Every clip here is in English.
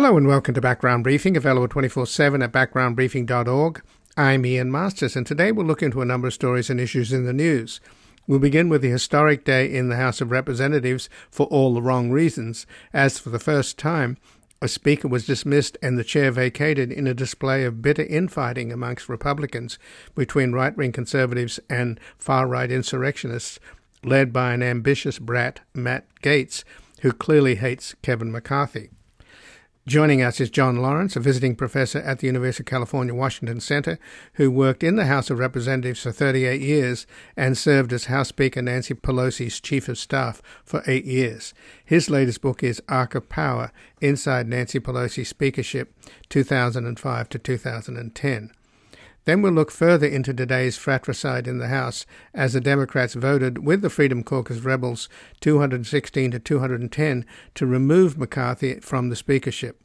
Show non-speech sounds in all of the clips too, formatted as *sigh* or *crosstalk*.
Hello and welcome to Background Briefing, available 24 7 at backgroundbriefing.org. I'm Ian Masters, and today we'll look into a number of stories and issues in the news. We'll begin with the historic day in the House of Representatives for all the wrong reasons, as for the first time, a speaker was dismissed and the chair vacated in a display of bitter infighting amongst Republicans between right wing conservatives and far right insurrectionists, led by an ambitious brat, Matt Gaetz, who clearly hates Kevin McCarthy. Joining us is John Lawrence, a visiting professor at the University of California, Washington Center, who worked in the House of Representatives for 38 years and served as House Speaker Nancy Pelosi's Chief of Staff for eight years. His latest book is Arc of Power Inside Nancy Pelosi's Speakership, 2005 to 2010. Then we'll look further into today's fratricide in the House as the Democrats voted with the Freedom Caucus rebels 216 to 210 to remove McCarthy from the speakership.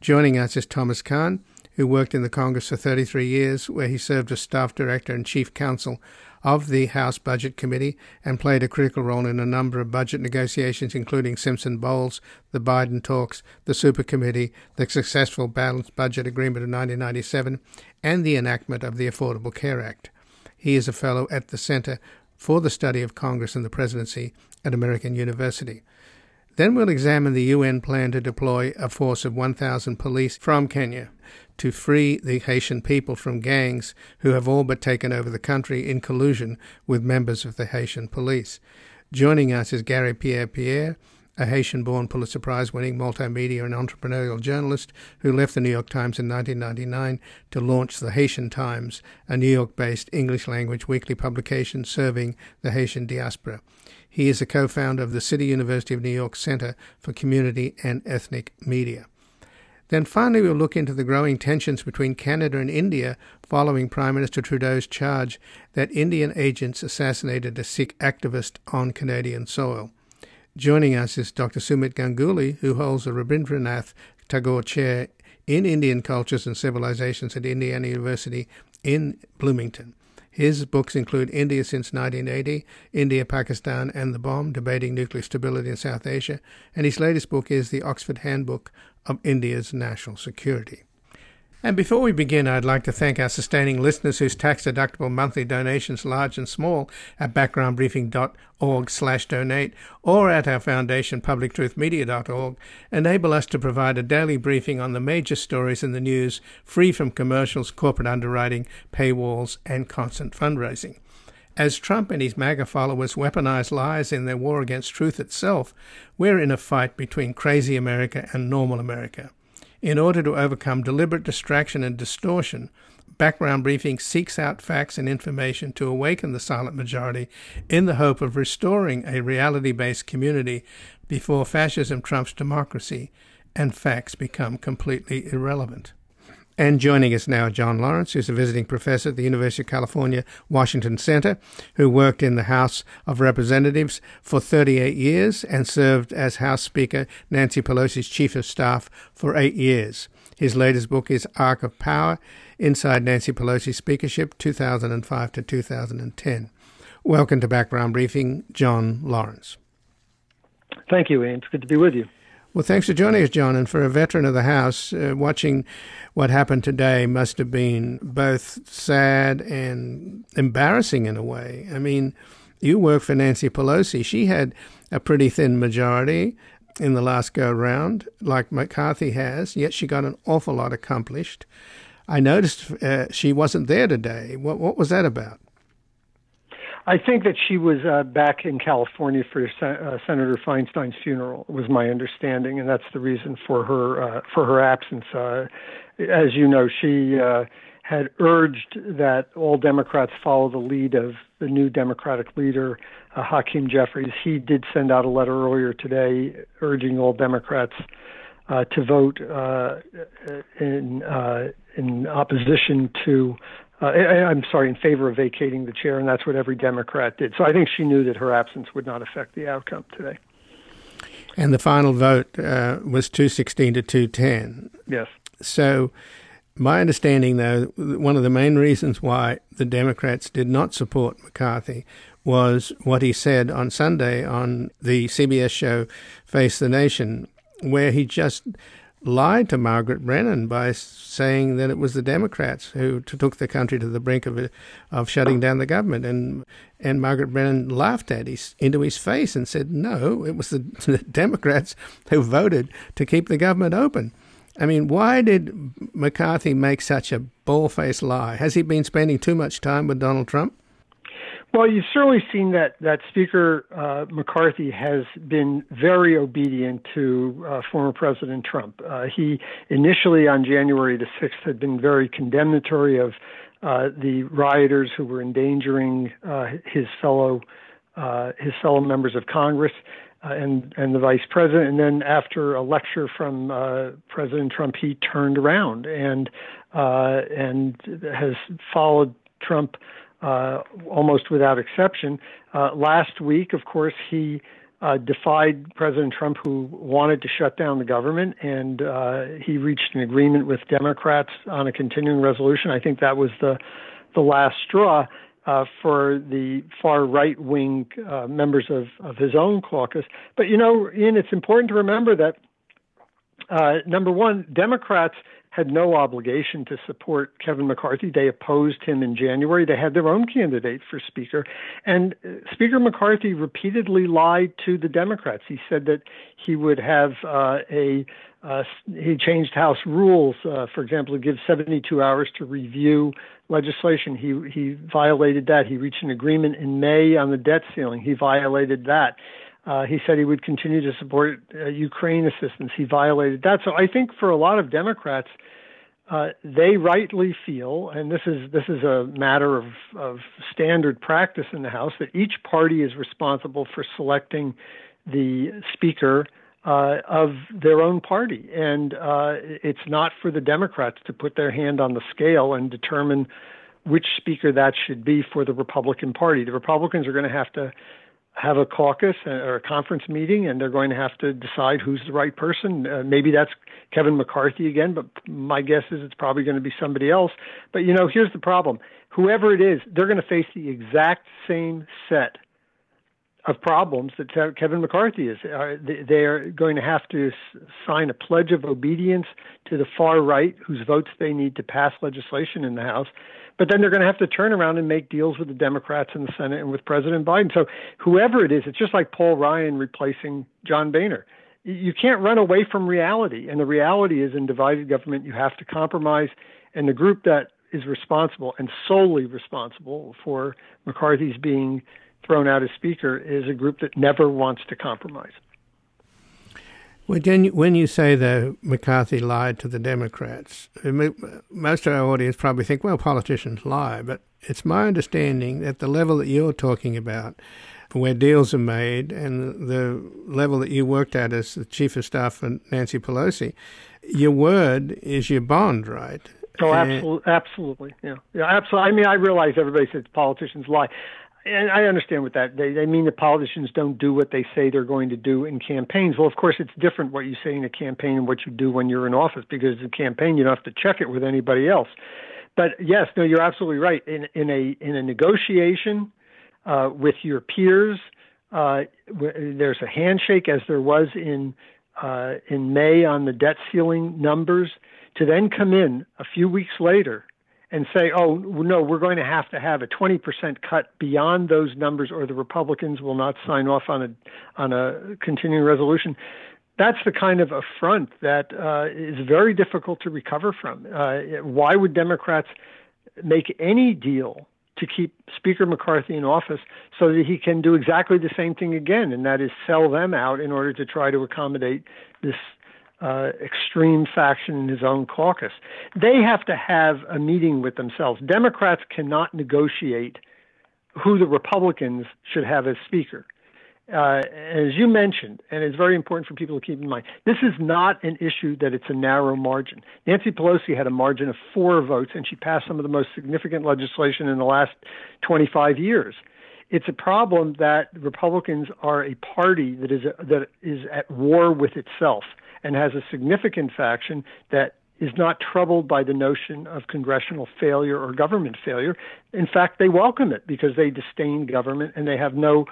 Joining us is Thomas Kahn, who worked in the Congress for 33 years, where he served as staff director and chief counsel of the House Budget Committee and played a critical role in a number of budget negotiations, including Simpson Bowles, the Biden talks, the Super Committee, the successful Balanced Budget Agreement of 1997, and the enactment of the Affordable Care Act. He is a fellow at the Center for the Study of Congress and the Presidency at American University. Then we'll examine the UN plan to deploy a force of 1,000 police from Kenya to free the Haitian people from gangs who have all but taken over the country in collusion with members of the Haitian police. Joining us is Garry Pierre Pierre, a Haitian born Pulitzer Prize winning multimedia and entrepreneurial journalist who left the New York Times in 1999 to launch the Haitian Times, a New York based English language weekly publication serving the Haitian diaspora. He is a co founder of the City University of New York Center for Community and Ethnic Media. Then finally, we'll look into the growing tensions between Canada and India following Prime Minister Trudeau's charge that Indian agents assassinated a Sikh activist on Canadian soil. Joining us is Dr. Sumit Ganguly, who holds a Rabindranath Tagore Chair in Indian Cultures and Civilizations at Indiana University in Bloomington. His books include India since 1980, India, Pakistan, and the Bomb, Debating Nuclear Stability in South Asia, and his latest book is the Oxford Handbook of India's National Security. And before we begin, I'd like to thank our sustaining listeners whose tax-deductible monthly donations, large and small, at backgroundbriefing.org slash donate or at our foundation, publictruthmedia.org, enable us to provide a daily briefing on the major stories in the news, free from commercials, corporate underwriting, paywalls, and constant fundraising. As Trump and his MAGA followers weaponize lies in their war against truth itself, we're in a fight between crazy America and normal America. In order to overcome deliberate distraction and distortion, Background Briefing seeks out facts and information to awaken the silent majority in the hope of restoring a reality based community before fascism trumps democracy and facts become completely irrelevant. And joining us now, John Lawrence, who's a visiting professor at the University of California, Washington Center, who worked in the House of Representatives for 38 years and served as House Speaker Nancy Pelosi's Chief of Staff for eight years. His latest book is Arc of Power Inside Nancy Pelosi's Speakership, 2005 to 2010. Welcome to Background Briefing, John Lawrence. Thank you, Ian. It's good to be with you. Well, thanks for joining us, John. And for a veteran of the House, uh, watching what happened today must have been both sad and embarrassing in a way. I mean, you work for Nancy Pelosi. She had a pretty thin majority in the last go round, like McCarthy has, yet she got an awful lot accomplished. I noticed uh, she wasn't there today. What, what was that about? I think that she was uh, back in California for uh, Senator Feinstein's funeral. Was my understanding, and that's the reason for her uh, for her absence. Uh, as you know, she uh, had urged that all Democrats follow the lead of the new Democratic leader, uh, Hakeem Jeffries. He did send out a letter earlier today urging all Democrats to vote in in opposition to uh, I, am sorry, in favor of vacating the chair, and that's what every Democrat did. So I think she knew that her absence would not affect the outcome today. And the final vote uh, was 216 to 210. Yes. So, my understanding, though, one of the main reasons why the Democrats did not support McCarthy was what he said on Sunday on the CBS show Face the Nation, where he just lied to Margaret Brennan by saying that it was the Democrats who took the country to the brink of uh, of shutting down the government, and and Margaret Brennan laughed at his into his face and said, "No, it was the, *laughs* the Democrats who voted to keep the government open." I mean, why did McCarthy make such a ball-faced lie? Has he been spending too much time with Donald Trump? Well, you've certainly seen that that Speaker uh, McCarthy has been very obedient to uh, former President Trump. Uh, he initially, on January the sixth, had been very condemnatory of uh, the rioters who were endangering uh, his fellow uh, his fellow members of Congress. and and the vice president, and then after a lecture from President Trump, he turned around and and has followed Trump uh, almost without exception. Uh, last week, of course, he uh, defied President Trump, who wanted to shut down the government, and uh, he reached an agreement with Democrats on a continuing resolution. I think that was the the last straw. Uh, for the far right wing uh, members of, of his own caucus. But you know, Ian, it's important to remember that number one, Democrats had no obligation to support Kevin McCarthy. They opposed him in January. They had their own candidate for Speaker. And uh, Speaker McCarthy repeatedly lied to the Democrats. He said that he would have uh, a uh, he changed House rules, uh, for example, to give 72 hours to review legislation. He he violated that. He reached an agreement in May on the debt ceiling. He violated that. Uh, he said he would continue to support uh, Ukraine assistance. He violated that. So I think for a lot of Democrats, uh, they rightly feel, and this is this is a matter of, of standard practice in the House, that each party is responsible for selecting the speaker uh, of their own party, and uh, it's not for the Democrats to put their hand on the scale and determine which speaker that should be for the Republican Party. The Republicans are going to have to have a caucus or a conference meeting, and they're going to have to decide who's the right person. Uh, maybe that's Kevin McCarthy again, but my guess is it's probably going to be somebody else. But you know, here's the problem: whoever it is, they're going to face the exact same set of problems that Kevin McCarthy is. Uh, they're going to have to sign a pledge of obedience to the far right, whose votes they need to pass legislation in the House. But then they're going to have to turn around and make deals with the Democrats in the Senate and with President Biden. So whoever it is, it's just like Paul Ryan replacing John Boehner. You can't run away from reality. And the reality is in divided government, you have to compromise. And the group that is responsible and solely responsible for McCarthy's being thrown out as Speaker is a group that never wants to compromise. When you, when you say that McCarthy lied to the Democrats, most of our audience probably think, well, politicians lie. But it's my understanding that the level that you're talking about, where deals are made, and the level that you worked at as the chief of staff for Nancy Pelosi, your word is your bond, right? Oh, absolutely, absolutely, yeah, yeah, absolutely. I mean, I realize everybody says politicians lie and I understand what that they, they mean that politicians don't do what they say they're going to do in campaigns. Well, of course, it's different what you say in a campaign and what you do when you're in office because in a campaign you don't have to check it with anybody else. But yes, no, you're absolutely right. In in a in a negotiation uh, with your peers, uh, there's a handshake as there was in uh, in May on the debt ceiling numbers. To then come in a few weeks later and say, oh, no, we're going to have to have a 20% cut beyond those numbers or the Republicans will not sign off on a, on a continuing resolution. That's the kind of affront that uh, is very difficult to recover from. Uh, why would Democrats make any deal to keep Speaker McCarthy in office so that he can do exactly the same thing again, and that is sell them out in order to try to accommodate this uh, extreme faction in his own caucus. They have to have a meeting with themselves. Democrats cannot negotiate who the Republicans should have as Speaker. Uh, as you mentioned, and it's very important for people to keep in mind, this is not an issue that it's a narrow margin. Nancy Pelosi had a margin of four votes, and she passed some of the most significant legislation in the last 25 years. It's a problem that Republicans are a party that is a, that is at war with itself and has a significant faction that is not troubled by the notion of congressional failure or government failure. In fact, they welcome it because they disdain government and they have no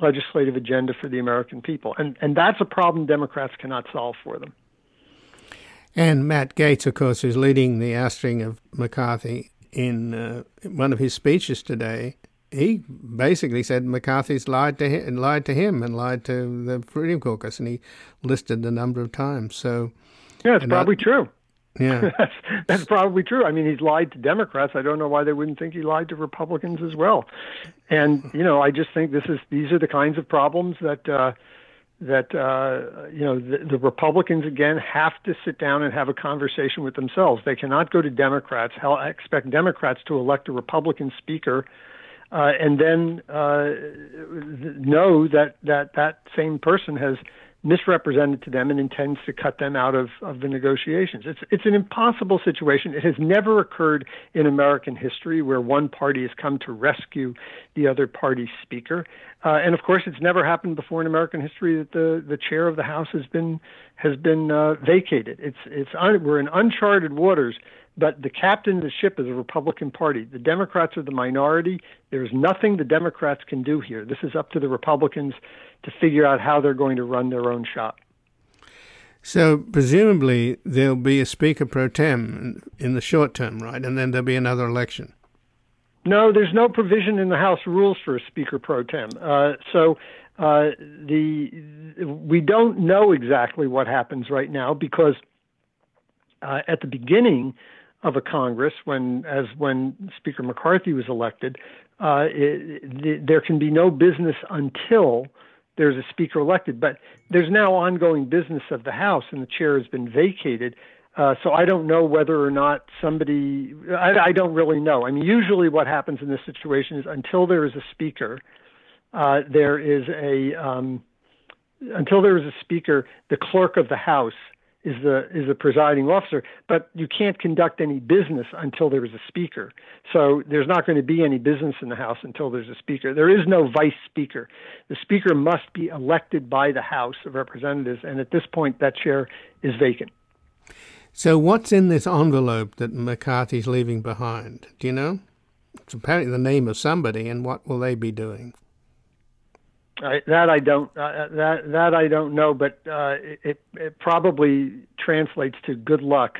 legislative agenda for the American people. And, and that's a problem Democrats cannot solve for them. And Matt Gaetz, of course, is leading the ousting of McCarthy in uh, one of his speeches today. He basically said McCarthy's lied to him, lied to him, and lied to the Freedom Caucus, and he listed the number of times. So, yeah, it's probably I, true. Yeah, *laughs* that's, that's probably true. I mean, he's lied to Democrats. I don't know why they wouldn't think he lied to Republicans as well. And you know, I just think this is these are the kinds of problems that uh, that uh, you know the, the Republicans again have to sit down and have a conversation with themselves. They cannot go to Democrats, hell, expect Democrats to elect a Republican speaker. Uh, and then uh, know that, that that same person has misrepresented to them and intends to cut them out of, of the negotiations. It's it's an impossible situation. It has never occurred in American history where one party has come to rescue the other party's speaker. Uh, and of course, it's never happened before in American history that the, the chair of the House has been has been uh, vacated. It's it's un, we're in uncharted waters but the captain of the ship is the Republican Party. The Democrats are the minority. There's nothing the Democrats can do here. This is up to the Republicans to figure out how they're going to run their own shop. So presumably there'll be a speaker pro tem in the short term, right? And then there'll be another election. No, there's no provision in the House rules for a speaker pro tem. Uh, so uh, the we don't know exactly what happens right now because uh, at the beginning of a Congress, when as when Speaker McCarthy was elected, uh, it, the, there can be no business until there's a speaker elected. But there's now ongoing business of the House, and the chair has been vacated. Uh, so I don't know whether or not somebody. I, I don't really know. I mean, usually what happens in this situation is until there is a speaker, uh, there is a um, until there is a speaker, the clerk of the House is the is the presiding officer, but you can't conduct any business until there is a speaker. So there's not going to be any business in the House until there's a speaker. There is no vice speaker. The speaker must be elected by the House of Representatives, and at this point, that chair is vacant. So what's in this envelope that McCarthy's leaving behind? Do you know? It's apparently the name of somebody, and what will they be doing? I, that I don't uh, that that I don't know, but uh, it it probably translates to good luck.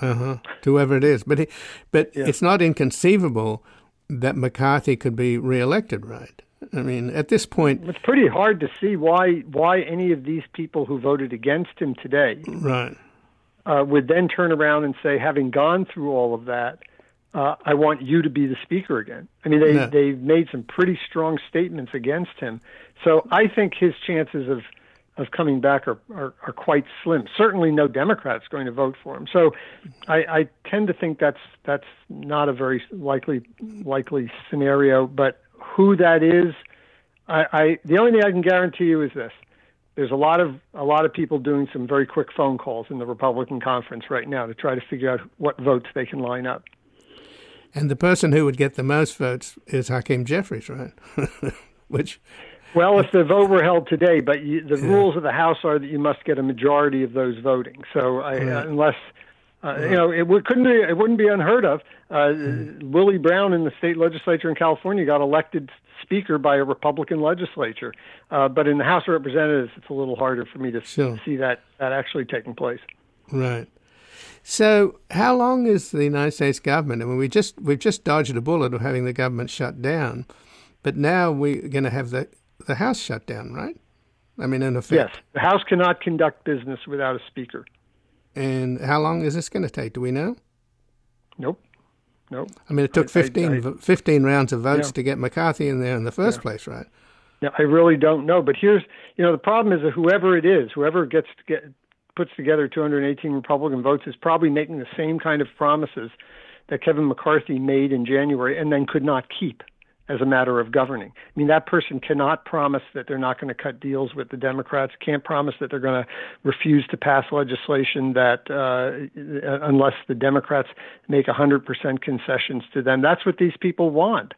Uh huh. Whoever it is, but he, but yeah. it's not inconceivable that McCarthy could be reelected, right? I mean, at this point, it's pretty hard to see why why any of these people who voted against him today, right, uh, would then turn around and say, having gone through all of that, uh, I want you to be the speaker again. I mean, they no. they've made some pretty strong statements against him. So I think his chances of of coming back are, are, are quite slim. Certainly, no Democrat's going to vote for him. So I, I tend to think that's that's not a very likely likely scenario. But who that is, I, I the only thing I can guarantee you is this: there's a lot of a lot of people doing some very quick phone calls in the Republican conference right now to try to figure out what votes they can line up. And the person who would get the most votes is Hakeem Jeffries, right? *laughs* Which. Well, if the vote were held today, but you, the yeah. rules of the House are that you must get a majority of those voting. So I, right. uh, unless uh, you know, it would, couldn't be, it wouldn't be unheard of. Uh, mm. Willie Brown in the state legislature in California got elected speaker by a Republican legislature, uh, but in the House of Representatives, it's a little harder for me to sure. see that that actually taking place. Right. So, how long is the United States government? I mean, we just we've just dodged a bullet of having the government shut down, but now we're going to have the the House shut down, right? I mean, in effect. Yes, the House cannot conduct business without a speaker. And how long is this going to take? Do we know? Nope. Nope. I mean, it took 15, I, I, 15 rounds of votes yeah. to get McCarthy in there in the first yeah. place, right? Yeah, I really don't know. But here's, you know, the problem is that whoever it is, whoever gets to get puts together 218 Republican votes is probably making the same kind of promises that Kevin McCarthy made in January and then could not keep as a matter of governing. I mean, that person cannot promise that they're not going to cut deals with the Democrats, can't promise that they're going to refuse to pass legislation that uh, unless the Democrats make 100% concessions to them. That's what these people want.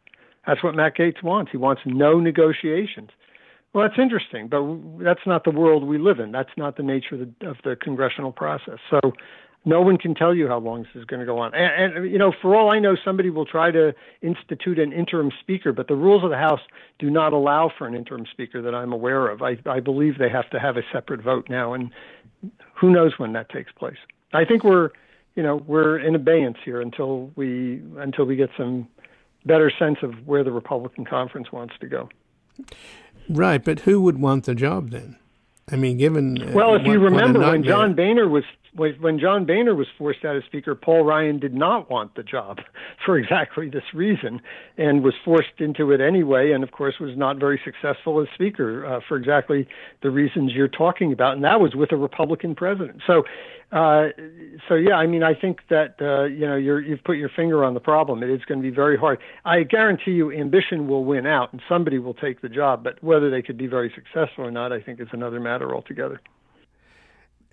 That's what Matt Gaetz wants. He wants no negotiations. Well, that's interesting, but that's not the world we live in. That's not the nature of the, of the congressional process. So no one can tell you how long this is going to go on. And, and, you know, for all I know, somebody will try to institute an interim speaker, but the rules of the House do not allow for an interim speaker that I'm aware of. I, I believe they have to have a separate vote now, and who knows when that takes place. I think we're, you know, we're in abeyance here until we until we get some better sense of where the Republican conference wants to go. Right, but who would want the job then? I mean, given uh, well, if what, you remember when John Boehner was when John Boehner was forced out as Speaker, Paul Ryan did not want the job *laughs* for exactly this reason and was forced into it anyway, and of course was not very successful as Speaker uh, for exactly the reasons you're talking about, and that was with a Republican president. So, uh, so yeah, I mean, I think that uh, you know you're, you've put your finger on the problem. It is going to be very hard. I guarantee you, ambition will win out, and somebody will take the job. But whether they could be very successful or not, I think is another matter altogether.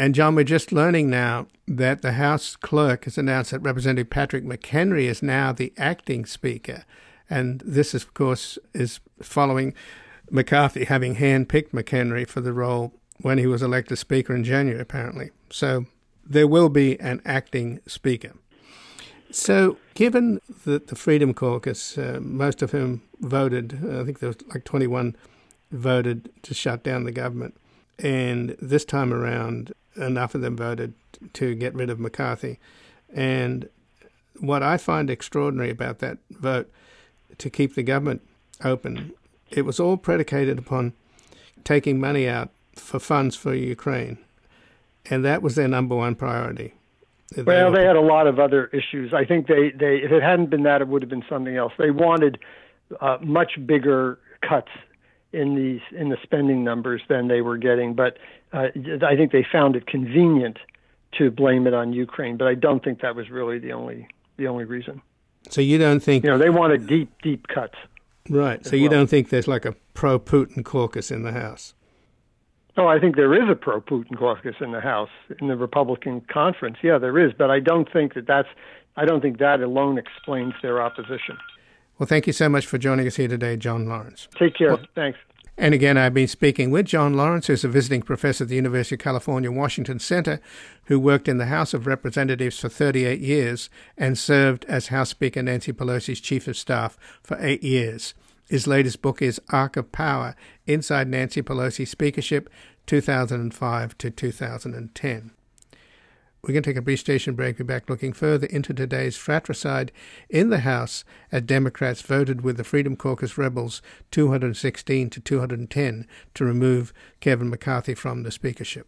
And John, we're just learning now that the House clerk has announced that Representative Patrick McHenry is now the acting speaker. And this, is, of course, is following McCarthy having handpicked McHenry for the role when he was elected speaker in January, apparently. So there will be an acting speaker. So, given that the Freedom Caucus, uh, most of whom voted, uh, I think there was like 21 voted to shut down the government, and this time around, enough of them voted to get rid of McCarthy. And what I find extraordinary about that vote to keep the government open, it was all predicated upon taking money out for funds for Ukraine. And that was their number one priority. Well, they had a lot of other issues. I think they, they if it hadn't been that, it would have been something else. They wanted uh, much bigger cuts in these in the spending numbers than they were getting. But uh, I think they found it convenient to blame it on Ukraine. But I don't think that was really the only the only reason. So you don't think you know they wanted deep deep cuts. Right. So you well. don't think there's like a pro Putin caucus in the House. Oh, I think there is a pro Putin caucus in the House in the Republican conference. Yeah, there is, but I don't think that that's I don't think that alone explains their opposition. Well, thank you so much for joining us here today, John Lawrence. Take care. Well, Thanks. And again, I've been speaking with John Lawrence, who's a visiting professor at the University of California, Washington Center, who worked in the House of Representatives for 38 years and served as House Speaker Nancy Pelosi's chief of staff for eight years. His latest book is Arc of Power Inside Nancy Pelosi's Speakership, 2005 to 2010. We're going to take a brief station break. We're back looking further into today's fratricide in the House as Democrats voted with the Freedom Caucus rebels 216 to 210 to remove Kevin McCarthy from the speakership.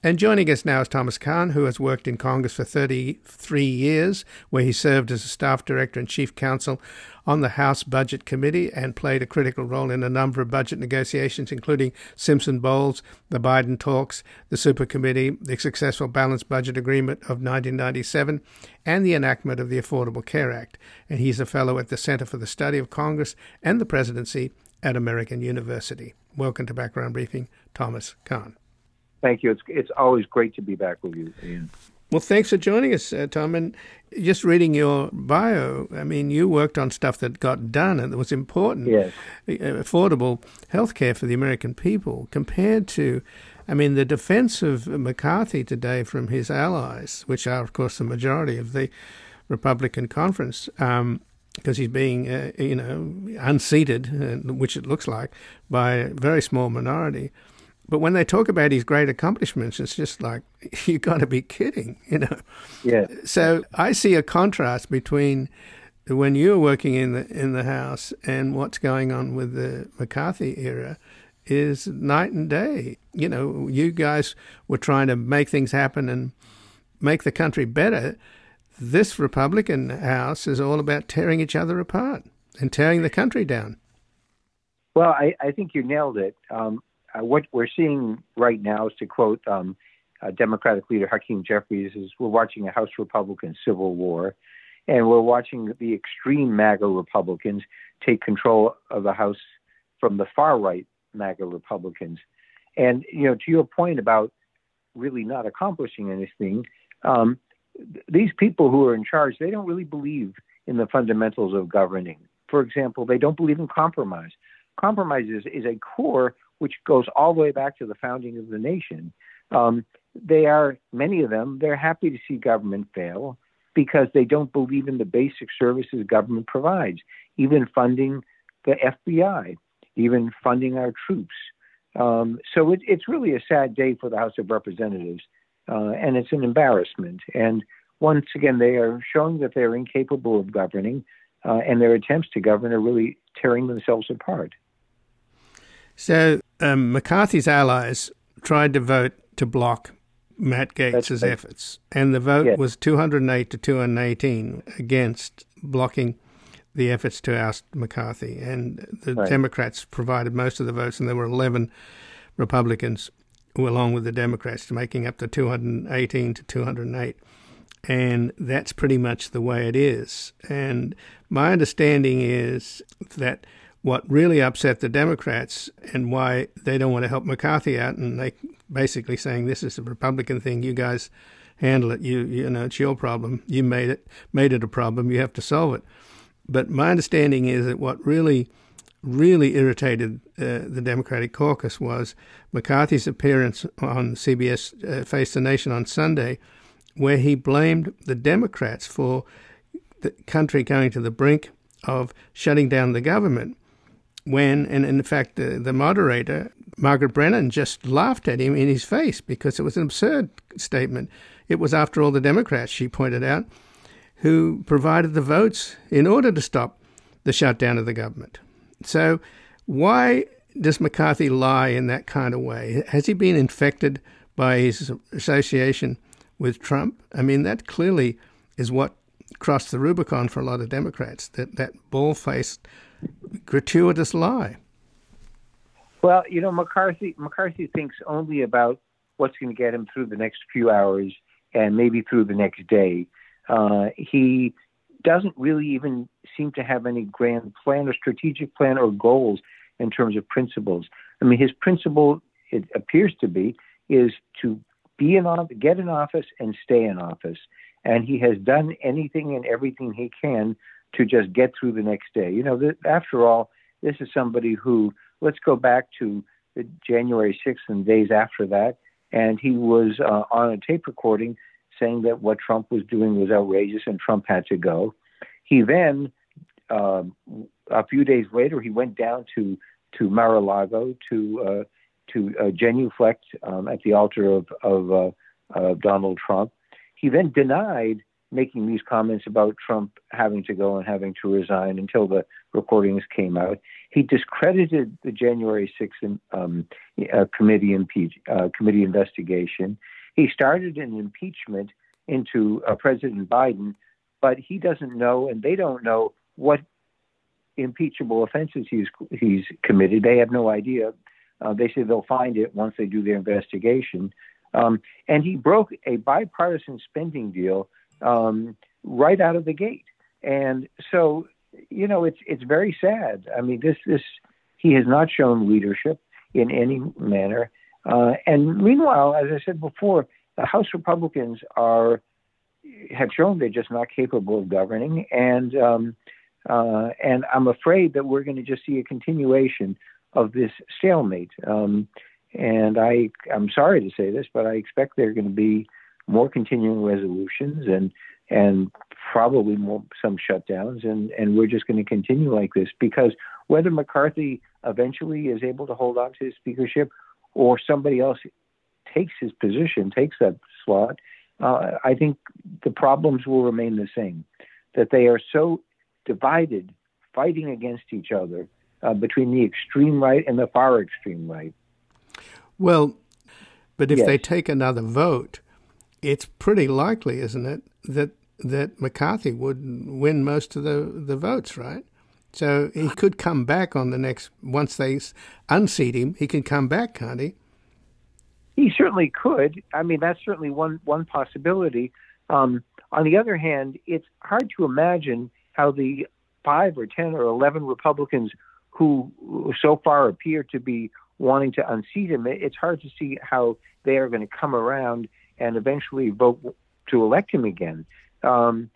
And joining us now is Thomas Kahn, who has worked in Congress for 33 years, where he served as a staff director and chief counsel on the House Budget Committee and played a critical role in a number of budget negotiations, including Simpson Bowles, the Biden talks, the Super Committee, the successful Balanced Budget Agreement of 1997, and the enactment of the Affordable Care Act. And he's a fellow at the Center for the Study of Congress and the Presidency at American University. Welcome to Background Briefing, Thomas Kahn. Thank you. It's it's always great to be back with you, Ian. Well, thanks for joining us, uh, Tom. And just reading your bio, I mean, you worked on stuff that got done and that was important. Yes. Uh, affordable health care for the American people compared to, I mean, the defense of McCarthy today from his allies, which are, of course, the majority of the Republican conference. Um, because he's being, uh, you know, unseated, uh, which it looks like, by a very small minority. But when they talk about his great accomplishments, it's just like *laughs* you've got to be kidding, you know. Yeah. So I see a contrast between when you were working in the in the House and what's going on with the McCarthy era is night and day. You know, you guys were trying to make things happen and make the country better. This Republican House is all about tearing each other apart and tearing the country down. Well, I, I think you nailed it. Um, uh, what we're seeing right now is to quote um, uh, Democratic leader Hakeem Jeffries is we're watching a House Republican civil war, and we're watching the extreme MAGA Republicans take control of the House from the far right MAGA Republicans. And you know, to your point about really not accomplishing anything, um, these people who are in charge, they don't really believe in the fundamentals of governing. For example, they don't believe in compromise. Compromise is, is a core which goes all the way back to the founding of the nation. Um, they are, many of them, they're happy to see government fail because they don't believe in the basic services government provides, even funding the FBI, even funding our troops. Um, so it, it's really a sad day for the House of Representatives, uh, and it's an embarrassment. And once again, they are showing that they're incapable of governing, uh, and their attempts to govern are really tearing themselves apart. So um, McCarthy's allies tried to vote to block Matt Gaetz' right. efforts, and the vote yes. was 208 to 218 against blocking the efforts to oust McCarthy. And the right. Democrats provided most of the votes, and there were 11 Republicans along with the Democrats making up the 218 to 208. And that's pretty much the way it is. And my understanding is that what really upset the Democrats and why they don't want to help McCarthy out, and they basically saying this is a Republican thing, you guys handle it. You you know it's your problem. You made it made it a problem. You have to solve it. But my understanding is that what really really irritated uh, the Democratic caucus was McCarthy's appearance on CBS uh, Face the Nation on Sunday, where he blamed the Democrats for the country going to the brink of shutting down the government when, and in fact, the, the moderator, Margaret Brennan, just laughed at him in his face because it was an absurd statement. It was, after all, the Democrats, she pointed out, who provided the votes in order to stop the shutdown of the government. So, why does McCarthy lie in that kind of way? Has he been infected by his association with Trump? I mean, that clearly is what crossed the Rubicon for a lot of Democrats. That that ball faced gratuitous lie. Well, you know, McCarthy McCarthy thinks only about what's going to get him through the next few hours and maybe through the next day. Uh, he doesn't really even seem to have any grand plan or strategic plan or goals in terms of principles. I mean, his principle, it appears to be, is to be in office, get in office, and stay in office. And he has done anything and everything he can to just get through the next day. You know, th- after all, this is somebody who, let's go back to January 6th and days after that, and he was uh, on a tape recording saying that what Trump was doing was outrageous and Trump had to go. He then, uh, a few days later, he went down to to Mar-a-Lago to uh, to uh, genuflect um, at the altar of of uh, Donald Trump. He then denied making these comments about Trump having to go and having to resign until the recordings came out. He discredited the January 6th um, uh, committee uh, committee investigation. He started an impeachment into uh, President Biden, but he doesn't know, and they don't know what impeachable offenses he's he's committed. They have no idea. Uh, they say they'll find it once they do their investigation. Um, and he broke a bipartisan spending deal um, right out of the gate. And so, you know, it's it's very sad. I mean, this this he has not shown leadership in any manner. Uh, and meanwhile, as I said before, the House Republicans are have shown they're just not capable of governing, and um, uh, and I'm afraid that we're going to just see a continuation of this stalemate. Um, and I, I'm sorry to say this, but I expect there are going to be more continuing resolutions and and probably more some shutdowns and and we're just going to continue like this because whether McCarthy eventually is able to hold on to his speakership or somebody else takes his position takes that slot uh, I think the problems will remain the same that they are so divided fighting against each other uh, between the extreme right and the far extreme right well but if yes. they take another vote it's pretty likely, isn't it, that that McCarthy would win most of the, the votes, right? So he could come back on the next once they unseat him. He can come back, can't he? He certainly could. I mean, that's certainly one one possibility. Um, on the other hand, it's hard to imagine how the five or ten or eleven Republicans who so far appear to be wanting to unseat him, it's hard to see how they are going to come around and eventually vote to elect him again. Um,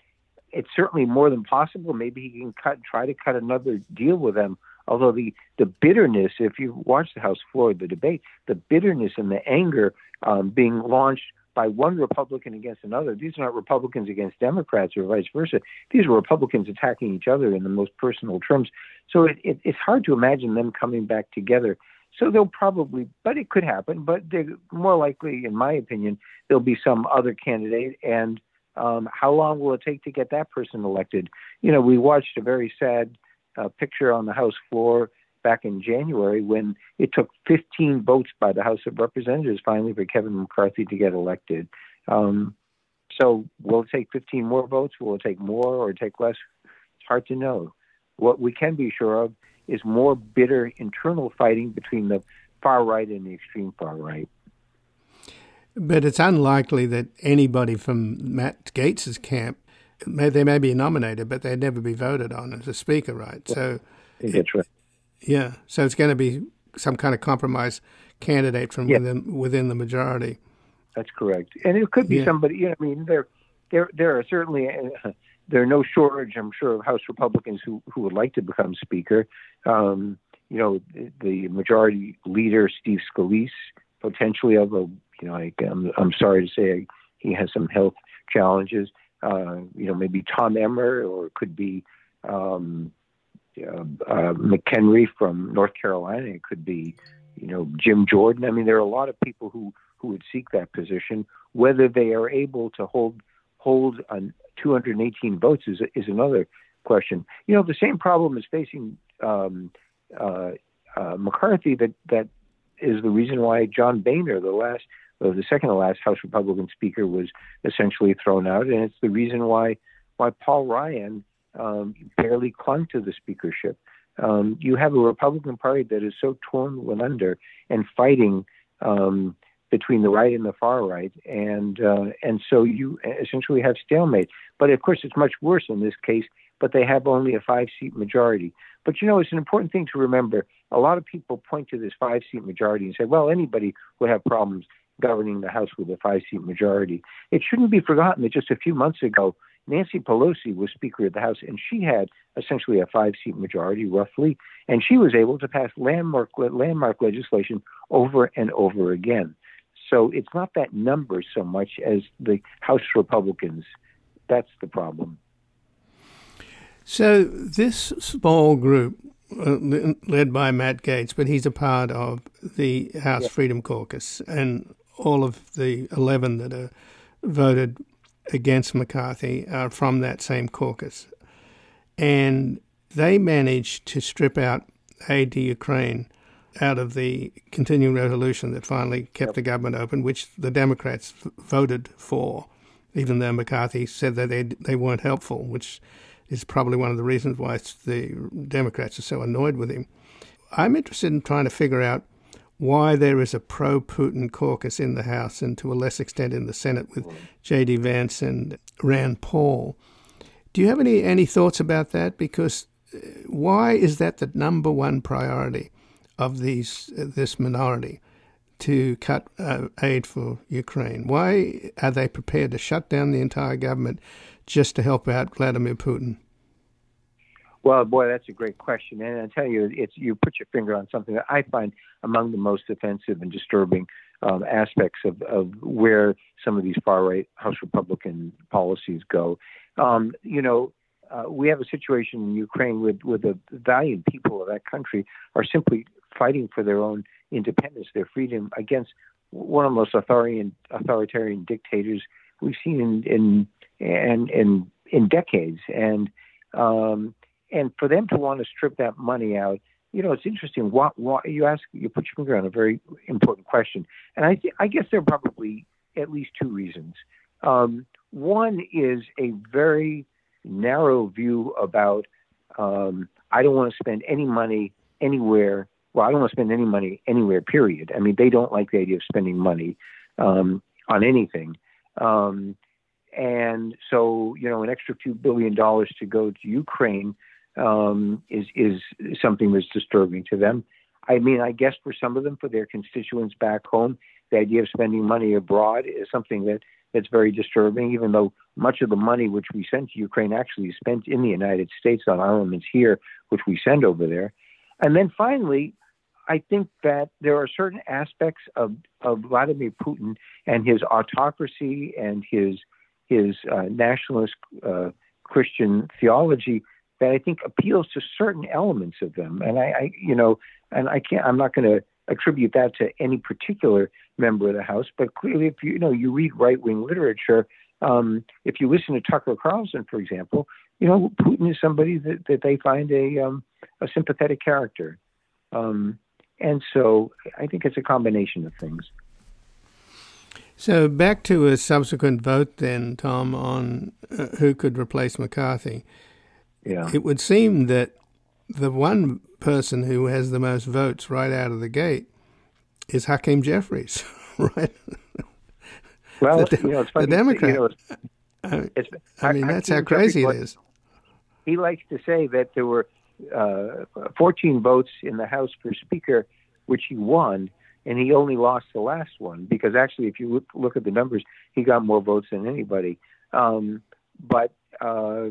it's certainly more than possible. Maybe he can cut, try to cut another deal with them. Although the the bitterness, if you watch the House floor, the debate, the bitterness and the anger um, being launched by one Republican against another. These are not Republicans against Democrats or vice versa. These are Republicans attacking each other in the most personal terms. So it, it, it's hard to imagine them coming back together. So they'll probably, but it could happen. But more likely, in my opinion, there'll be some other candidate. And um, how long will it take to get that person elected? You know, we watched a very sad uh, picture on the House floor back in January when it took 15 votes by the House of Representatives finally for Kevin McCarthy to get elected. Um, so will it take 15 more votes? Will it take more or take less? It's hard to know. What we can be sure of is more bitter internal fighting between the far right and the extreme far right. But it's unlikely that anybody from Matt Gaetz's camp, may, they may be nominated, but they'd never be voted on as a speaker, right? So that's right. Yeah, so it's going to be some kind of compromise candidate from yeah. within within the majority. That's correct, and it could be yeah. somebody. You know, I mean, there there there are certainly uh, there are no shortage, I'm sure, of House Republicans who who would like to become Speaker. Um, you know, the majority leader, Steve Scalise, potentially, although you know, I, I'm I'm sorry to say he has some health challenges. Uh, you know, maybe Tom Emmer, or it could be. Um, uh, uh, McHenry from North Carolina. It could be, you know, Jim Jordan. I mean, there are a lot of people who who would seek that position. Whether they are able to hold hold on 218 votes is is another question. You know, the same problem is facing um, uh, uh, McCarthy. That that is the reason why John Boehner, the last, the second to last House Republican Speaker, was essentially thrown out, and it's the reason why why Paul Ryan um, barely clung to the speakership. Um, you have a Republican Party that is so torn when under and fighting um, between the right and the far right, and uh, and so you essentially have stalemate. But of course, it's much worse in this case. But they have only a five-seat majority. But you know, it's an important thing to remember. A lot of people point to this five-seat majority and say, "Well, anybody would have problems governing the House with a five-seat majority." It shouldn't be forgotten that just a few months ago, Nancy Pelosi was Speaker of the House, and she had essentially a five seat majority, roughly, and she was able to pass landmark, landmark legislation over and over again. So it's not that number so much as the House Republicans. That's the problem. So this small group, uh, led by Matt Gaetz, but he's a part of the House yeah. Freedom Caucus, and all of the 11 that are voted against McCarthy are from that same caucus. And they managed to strip out aid to Ukraine out of the continuing resolution that finally kept yep. the government open, which the Democrats voted for, even though McCarthy said that they they weren't helpful, which is probably one of the reasons why the Democrats are so annoyed with him. I'm interested in trying to figure out why there is a pro Putin caucus in the House and to a less extent in the Senate with J.D. Vance and Rand Paul. Do you have any, any thoughts about that? Because uh, why is that the number one priority of these this minority to cut uh, aid for Ukraine? Why are they prepared to shut down the entire government just to help out Vladimir Putin? Well, boy, that's a great question, and I tell you, it's you put your finger on something that I find among the most offensive and disturbing um, aspects of, of where some of these far right House Republican policies go. Um, you know, uh, we have a situation in Ukraine with with the valiant people of that country are simply fighting for their own independence, their freedom against one of the most authoritarian authoritarian dictators we've seen in in in, in, in decades, and um, and for them to want to strip that money out, you know, it's interesting. What, what you ask, you put your finger on a very important question, and I, th- I guess there are probably at least two reasons. Um, one is a very narrow view about um, I don't want to spend any money anywhere. Well, I don't want to spend any money anywhere. Period. I mean, they don't like the idea of spending money um, on anything. Um, and so, you know, an extra few billion dollars to go to Ukraine um, is is something that's disturbing to them. I mean, I guess for some of them, for their constituents back home, the idea of spending money abroad is something that that's very disturbing. Even though much of the money which we send to Ukraine actually is spent in the United States on armaments here, which we send over there. And then finally, I think that there are certain aspects of, of Vladimir Putin and his autocracy and his his uh, nationalist uh, Christian theology that I think appeals to certain elements of them. And I, I you know, and I can't. I'm not going to attribute that to any particular member of the House, but clearly, if you, you know, you read right wing literature, um, if you listen to Tucker Carlson, for example, you know, Putin is somebody that, that they find a um, a sympathetic character. Um, and so I think it's a combination of things. So back to a subsequent vote, then, Tom, on uh, who could replace McCarthy. Yeah. It would seem that the one person who has the most votes right out of the gate is Hakeem Jeffries, *laughs* right? Well, the, you know, the Democrat. You know, it's, I, I mean, that's how crazy it is. He likes to say that there were uh, 14 votes in the House for Speaker, which he won, and he only lost the last one because actually, if you look, look at the numbers, he got more votes than anybody. Um, but uh,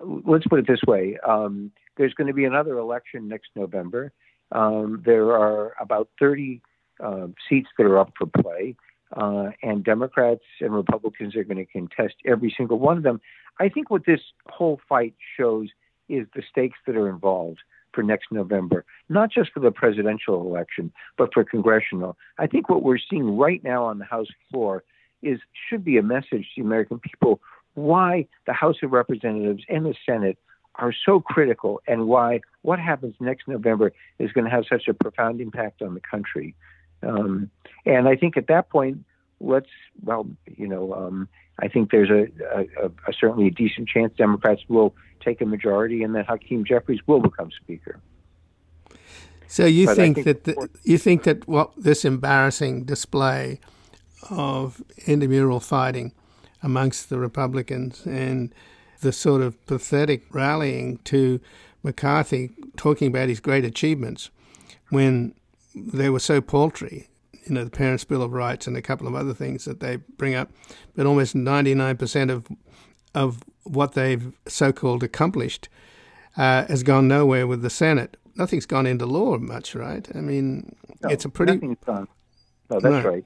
let's put it this way: um, there's going to be another election next November. Um, there are about 30 uh, seats that are up for play, uh, and Democrats and Republicans are going to contest every single one of them. I think what this whole fight shows is the stakes that are involved for next November, not just for the presidential election, but for congressional. I think what we're seeing right now on the House floor is should be a message to the American people why the House of Representatives and the Senate are so critical and why what happens next November is going to have such a profound impact on the country. Um, and I think at that point, let's, well, you know, um, I think there's a, a, a, certainly a decent chance Democrats will take a majority and that Hakeem Jeffries will become Speaker. So you think, think, that the, you think that what this embarrassing display of intramural fighting amongst the Republicans and the sort of pathetic rallying to McCarthy talking about his great achievements when they were so paltry you know, the Parents' Bill of Rights and a couple of other things that they bring up, but almost 99% of of what they've so-called accomplished uh, has gone nowhere with the Senate. Nothing's gone into law much, right? I mean, no, it's a pretty. Nothing's gone. No, that's no, right.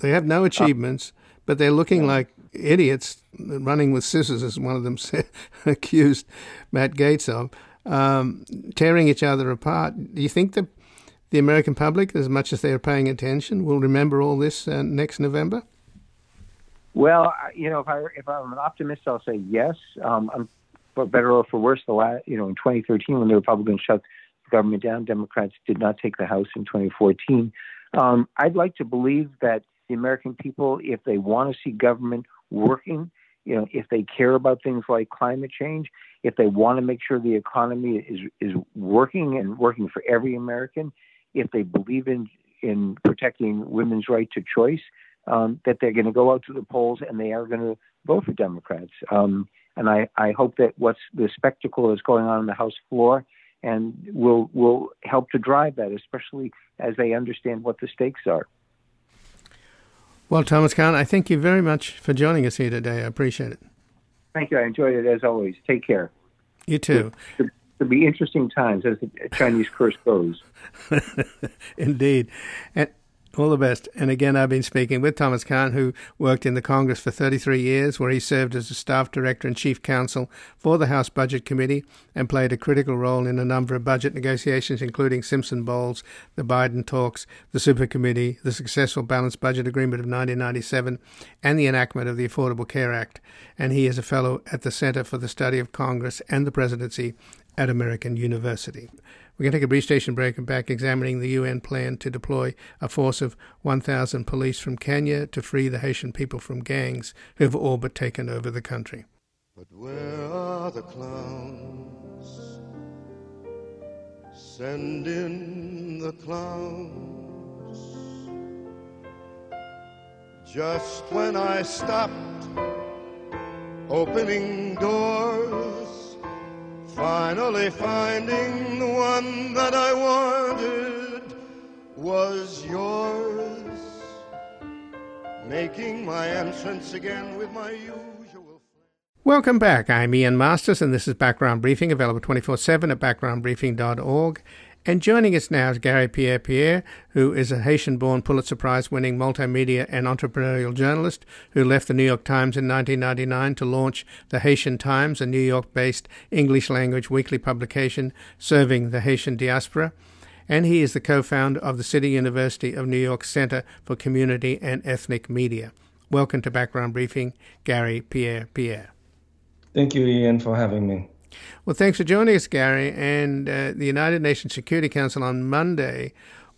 They have no achievements, uh, but they're looking yeah. like idiots running with scissors, as one of them *laughs* said, accused Matt Gaetz of, um, tearing each other apart. Do you think that the American public, as much as they're paying attention, will remember all this uh, next November? Well, you know, if I if I'm an optimist, I'll say yes. Um, I'm for better or for worse. The last, you know, in 2013, when the Republicans shut the government down, Democrats did not take the House in 2014. Um, I'd like to believe that the American people, if they want to see government working, you know, if they care about things like climate change, if they want to make sure the economy is is working and working for every American, if they believe in in protecting women's right to choice, um, that they're going to go out to the polls and they are going to vote for Democrats. Um, and I, I hope that what's the spectacle that's going on in the House floor and will will help to drive that, especially as they understand what the stakes are. Well, Thomas Kahn, I thank you very much for joining us here today. I appreciate it. Thank you. I enjoyed it as always. Take care. You too. It'll be interesting times as the Chinese curse goes. *laughs* Indeed. And all the best. And again, I've been speaking with Thomas Kahn, who worked in the Congress for 33 years, where he served as a staff director and chief counsel for the House Budget Committee and played a critical role in a number of budget negotiations, including Simpson Bowles, the Biden talks, the Super Committee, the successful Balanced Budget Agreement of 1997, and the enactment of the Affordable Care Act. And he is a fellow at the Center for the Study of Congress and the Presidency at American University. We're going to take a brief station break and back examining the UN plan to deploy a force of 1,000 police from Kenya to free the Haitian people from gangs who have all but taken over the country. But where are the clowns? Send in the clowns. Just when I stopped opening doors finally finding the one that I wanted was yours. Making my entrance again with my usual. Welcome back. I'm Ian Masters, and this is Background Briefing, available 24 7 at backgroundbriefing.org. And joining us now is Garry Pierre Pierre, who is a Haitian born Pulitzer Prize winning multimedia and entrepreneurial journalist who left the New York Times in 1999 to launch the Haitian Times, a New York based English language weekly publication serving the Haitian diaspora. And he is the co founder of the City University of New York Center for Community and Ethnic Media. Welcome to Background Briefing, Garry Pierre Pierre. Thank you, Ian, for having me. Well, thanks for joining us, Garry. And uh, the United Nations Security Council on Monday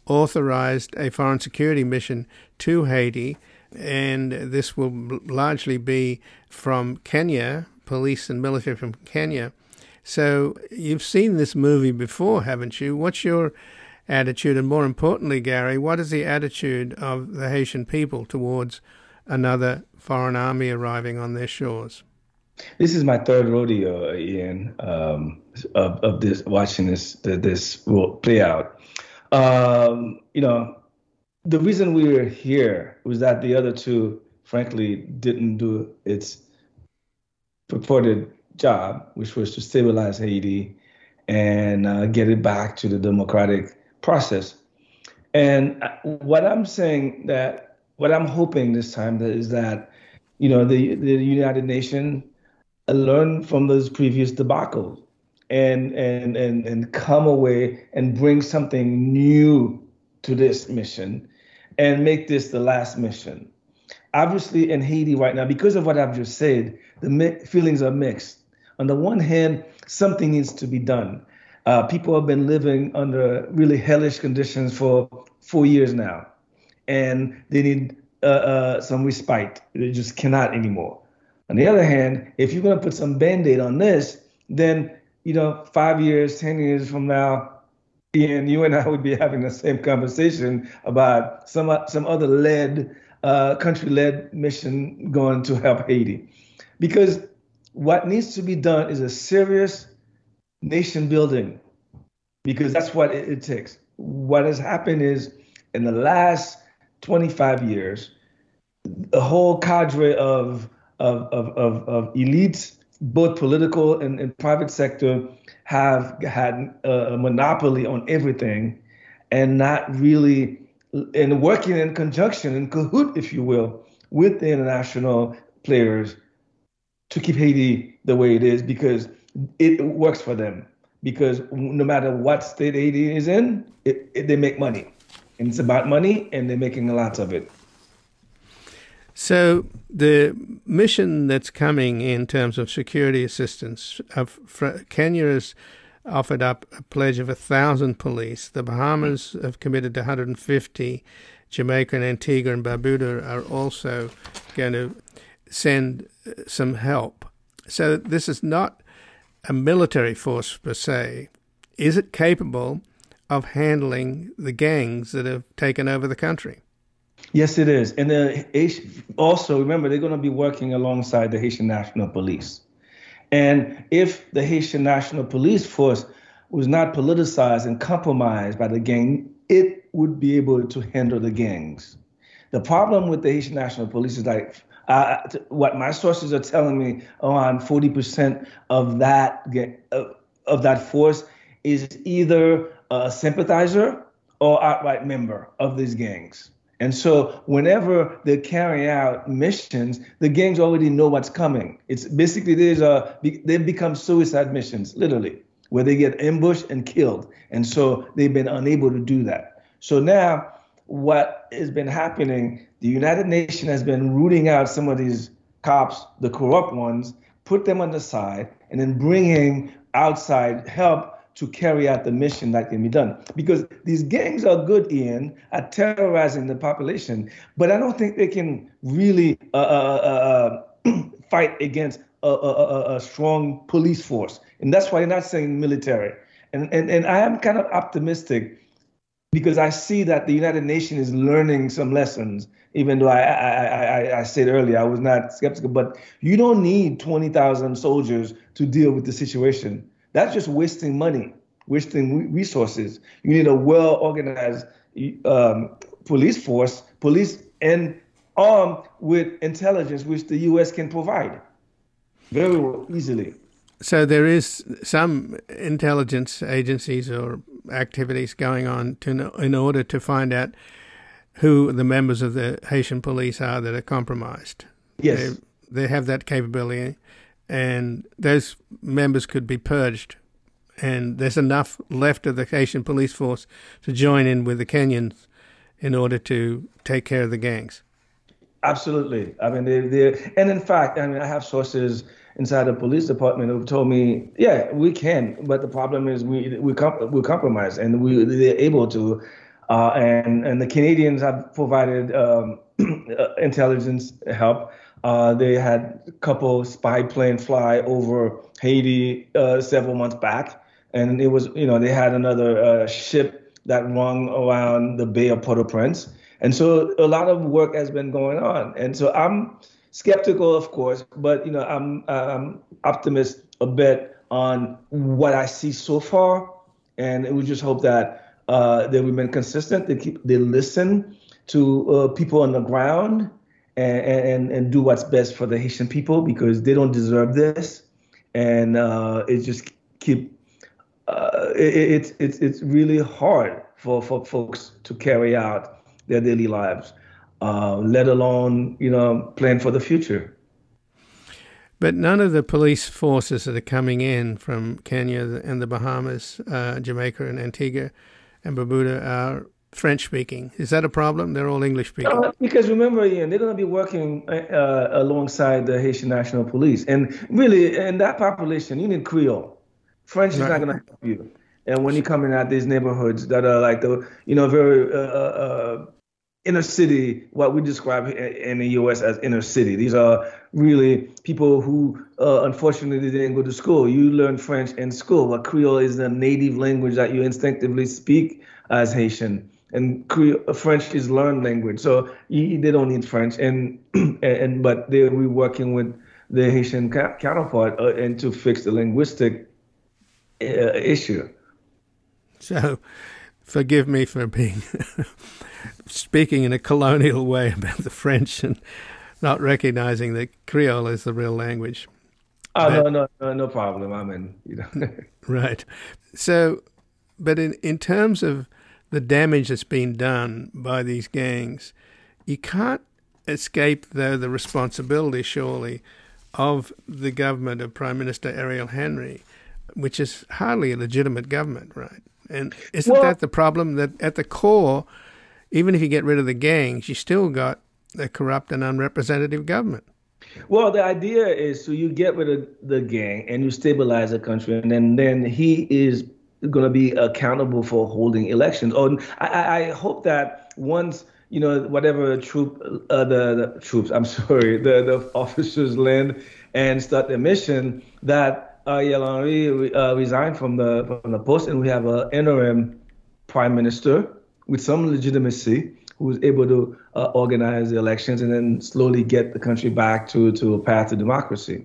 authorized a foreign security mission to Haiti, and this will largely be from Kenya, police and military from Kenya. So you've seen this movie before, haven't you? What's your attitude? And more importantly, Garry, what is the attitude of the Haitian people towards another foreign army arriving on their shores? This is my third rodeo, Ian, um, of, of this watching this this play out. Um, you know, the reason we were here was that the other two, frankly, didn't do its purported job, which was to stabilize Haiti and uh, get it back to the democratic process. And uh, what I'm saying that what I'm hoping this time is that you know the the United Nations learn from those previous debacles and and and and come away and bring something new to this mission and make this the last mission. Obviously, in Haiti right now, because of what I've just said, the mi- feelings are mixed. On the one hand, something needs to be done. Uh, people have been living under really hellish conditions for four years now, and they need uh, uh, some respite. They just cannot anymore. On the other hand, if you're going to put some band-aid on this, then you know, five years, ten years from now, Ian, you and I would be having the same conversation about some some other led uh, country-led mission going to help Haiti, because what needs to be done is a serious nation building, because that's what it, it takes. What has happened is in the last 25 years, the whole cadre of of, of, of, of elites, both political and, and private sector, have had a monopoly on everything and not really and working in conjunction, in cahoot, if you will, with the international players to keep Haiti the way it is because it works for them. Because no matter what state Haiti is in, it, it, they make money. And it's about money, and they're making a lot of it. So the mission that's coming in terms of security assistance, of Kenya has offered up a pledge of a thousand police. The Bahamas have committed to 150. Jamaica and Antigua and Barbuda are also going to send uh, some help. So this is not a military force per se. Is it capable of handling the gangs that have taken over the country? Yes, it is. And the, also, remember, they're going to be working alongside the Haitian National Police. And if the Haitian National Police Force was not politicized and compromised by the gang, it would be able to handle the gangs. The problem with the Haitian National Police is like uh, what my sources are telling me around 40% of that of that force is either a sympathizer or outright member of these gangs. And so whenever they carry out missions, the gangs already know what's coming. It's basically there's a they become suicide missions, literally, where they get ambushed and killed. And so they've been unable to do that. So now what has been happening, the United Nations has been rooting out some of these cops, the corrupt ones, put them on the side, and then bringing outside help to carry out the mission that can be done. Because these gangs are good, Ian, at terrorizing the population, but I don't think they can really uh, uh, uh, uh *clears throat* fight against a, a, a, strong police force. And that's why they're not saying military. And, and, and I am kind of optimistic because I see that the United Nations is learning some lessons, even though I, I, I, I said earlier I was not skeptical. But you don't need 20,000 soldiers to deal with the situation That's just wasting money, wasting resources. You need a well organized um, police force, police and armed with intelligence, which the U.S. can provide very easily. So there is some intelligence agencies or activities going on to in order to find out who the members of the Haitian police are that are compromised. Yes, they, they have that capability, and those members could be purged. And there's enough left of the Haitian police force to join in with the Kenyans in order to take care of the gangs. Absolutely. I mean, they, they, and in fact, I mean, I have sources inside the police department who've told me, yeah, we can, but the problem is we we comp- we compromise and we they're able to, uh, and and the Canadians have provided um, *clears throat* intelligence help. Uh, they had a couple spy plane fly over Haiti uh, several months back, and it was you know they had another uh, ship that rung around the Bay of Port-au-Prince, and so a lot of work has been going on, and so I'm skeptical, of course, but you know, I'm I'm optimist a bit on what I see so far, and we just hope that uh, they remain consistent. They keep they listen to uh, people on the ground and, and and do what's best for the Haitian people because they don't deserve this, and uh, it just keep. Uh, it, it, it's it's really hard for, for folks to carry out their daily lives uh, let alone you know plan for the future. But none of the police forces that are coming in from Kenya and the Bahamas, uh, Jamaica and Antigua and Barbuda are French speaking. Is that a problem? They're all English speaking. Uh, because remember, Ian, they're going to be working uh, alongside the Haitian National Police. And really, in that population, you need Creole. French is right. not going to help you. And when you're coming out these neighborhoods that are like the, you know, very uh, uh, inner city, what we describe in the U.S. as inner city. These are really people who, uh, unfortunately, didn't go to school. You learn French in school, but Creole is the native language that you instinctively speak as Haitian. And Creole, French is learned language, so you, they don't need French. And *clears throat* and but they'll be working with the Haitian counterpart uh, and to fix the linguistic uh, issue. So, forgive me for being *laughs* speaking in a colonial way about the French and not recognizing that Creole is the real language. Oh but, no, no, no, no problem. I'm in. You know. *laughs* right. So, but in in terms of the damage that's been done by these gangs, you can't escape though the responsibility, surely, of the government of Prime Minister Ariel Henry, which is hardly a legitimate government, right? And isn't well, that the problem that at the core even if you get rid of the gangs, you still got a corrupt and unrepresentative government. Well, the idea is so you get rid of the gang and you stabilize the country, and then then he is going to be accountable for holding elections. Oh, I, I hope that once you know whatever troop uh, the, the troops, I'm *laughs* sorry, the the officers land and start their mission, that Ariel Henry uh, resigned from the from the post, and we have an interim prime minister with some legitimacy who was able to uh, organize the elections and then slowly get the country back to, to a path to democracy.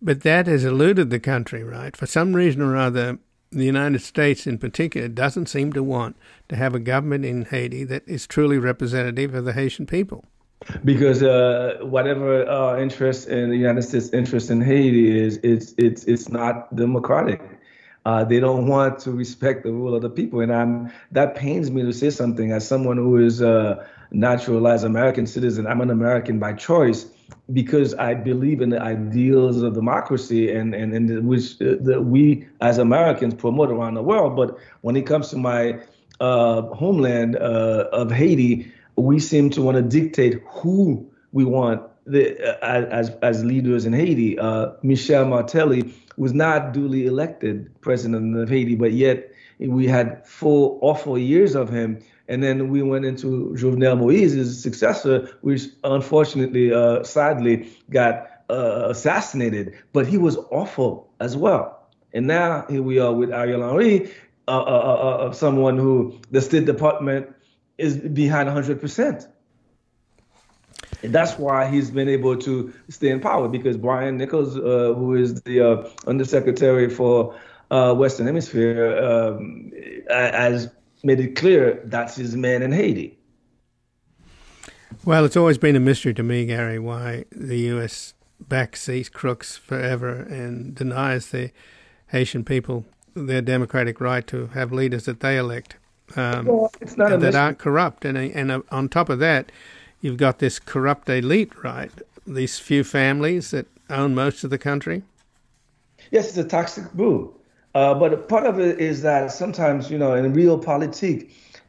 But that has eluded the country, right? For some reason or other, the United States in particular doesn't seem to want to have a government in Haiti that is truly representative of the Haitian people. Because uh, whatever our interest in the United States' interest in Haiti is, it's it's it's not democratic. Uh, they don't want to respect the rule of the people, and I'm that pains me to say something as someone who is a naturalized American citizen. I'm an American by choice because I believe in the ideals of democracy and and, and which uh, the, we as Americans promote around the world. But when it comes to my uh, homeland uh, of Haiti, we seem to want to dictate who we want the, uh, as as leaders in Haiti. Uh, Michel Martelly was not duly elected president of Haiti, but yet we had four awful years of him. And then we went into Jovenel Moise's successor, which unfortunately, uh, sadly, got uh, assassinated. But he was awful as well. And now here we are with Ariel Henry, uh, uh, uh, uh someone who the State Department is behind 100%. And that's why he's been able to stay in power because Brian Nichols, who is the undersecretary for Western Hemisphere, um, has made it clear that's his man in Haiti. Well, it's always been a mystery to me, Garry, why the U.S. backs these crooks forever and denies the Haitian people their democratic right to have leaders that they elect um, well, that aren't corrupt. And, and uh, on top of that, you've got this corrupt elite, right? These few families that own most of the country. Yes, it's a toxic brew. Uh, but part of it is that sometimes, you know, in real politics,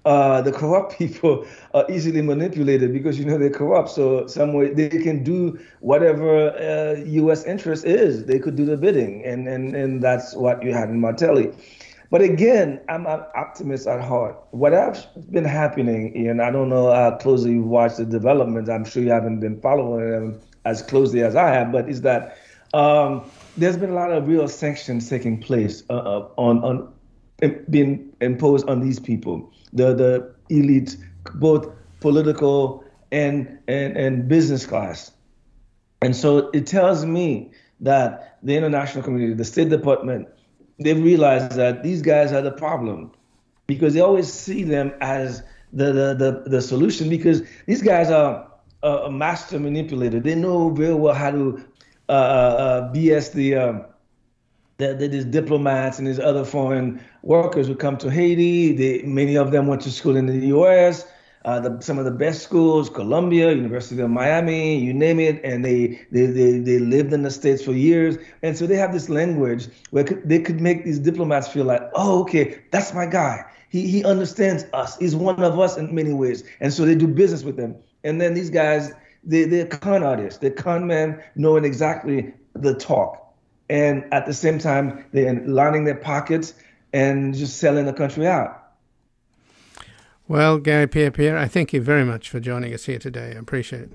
uh, the corrupt *laughs* people are easily manipulated because you know they're corrupt. So some way they can do whatever uh, U.S. interest is. They could do the bidding, and and and that's what you had in Martelly. But again, I'm an optimist at heart. What has been happening, and I don't know how closely you've watched the developments. I'm sure you haven't been following them as closely as I have, but is that um, there's been a lot of real sanctions taking place uh, uh on on being imposed on these people, the the elite, both political and and and business class. And so it tells me that the international community, the State Department, they realize that these guys are the problem because they always see them as the the the, the solution because these guys are a master manipulator. They know very well how to uh, uh, uh BS the, uh, the, the these diplomats and these other foreign workers who come to Haiti. They, many of them went to school in the U.S uh, the, some of the best schools, Columbia, University of Miami, you name it, and they, they, they, they lived in the States for years. And so they have this language where they could make these diplomats feel like, oh, okay, that's my guy. He, he understands us. He's one of us in many ways. And so they do business with them. And then these guys, they, they're con artists. They're con men knowing exactly the talk. And at the same time, they're lining their pockets and just selling the country out. Well, Garry Pierre Pierre, I thank you very much for joining us here today. I appreciate it.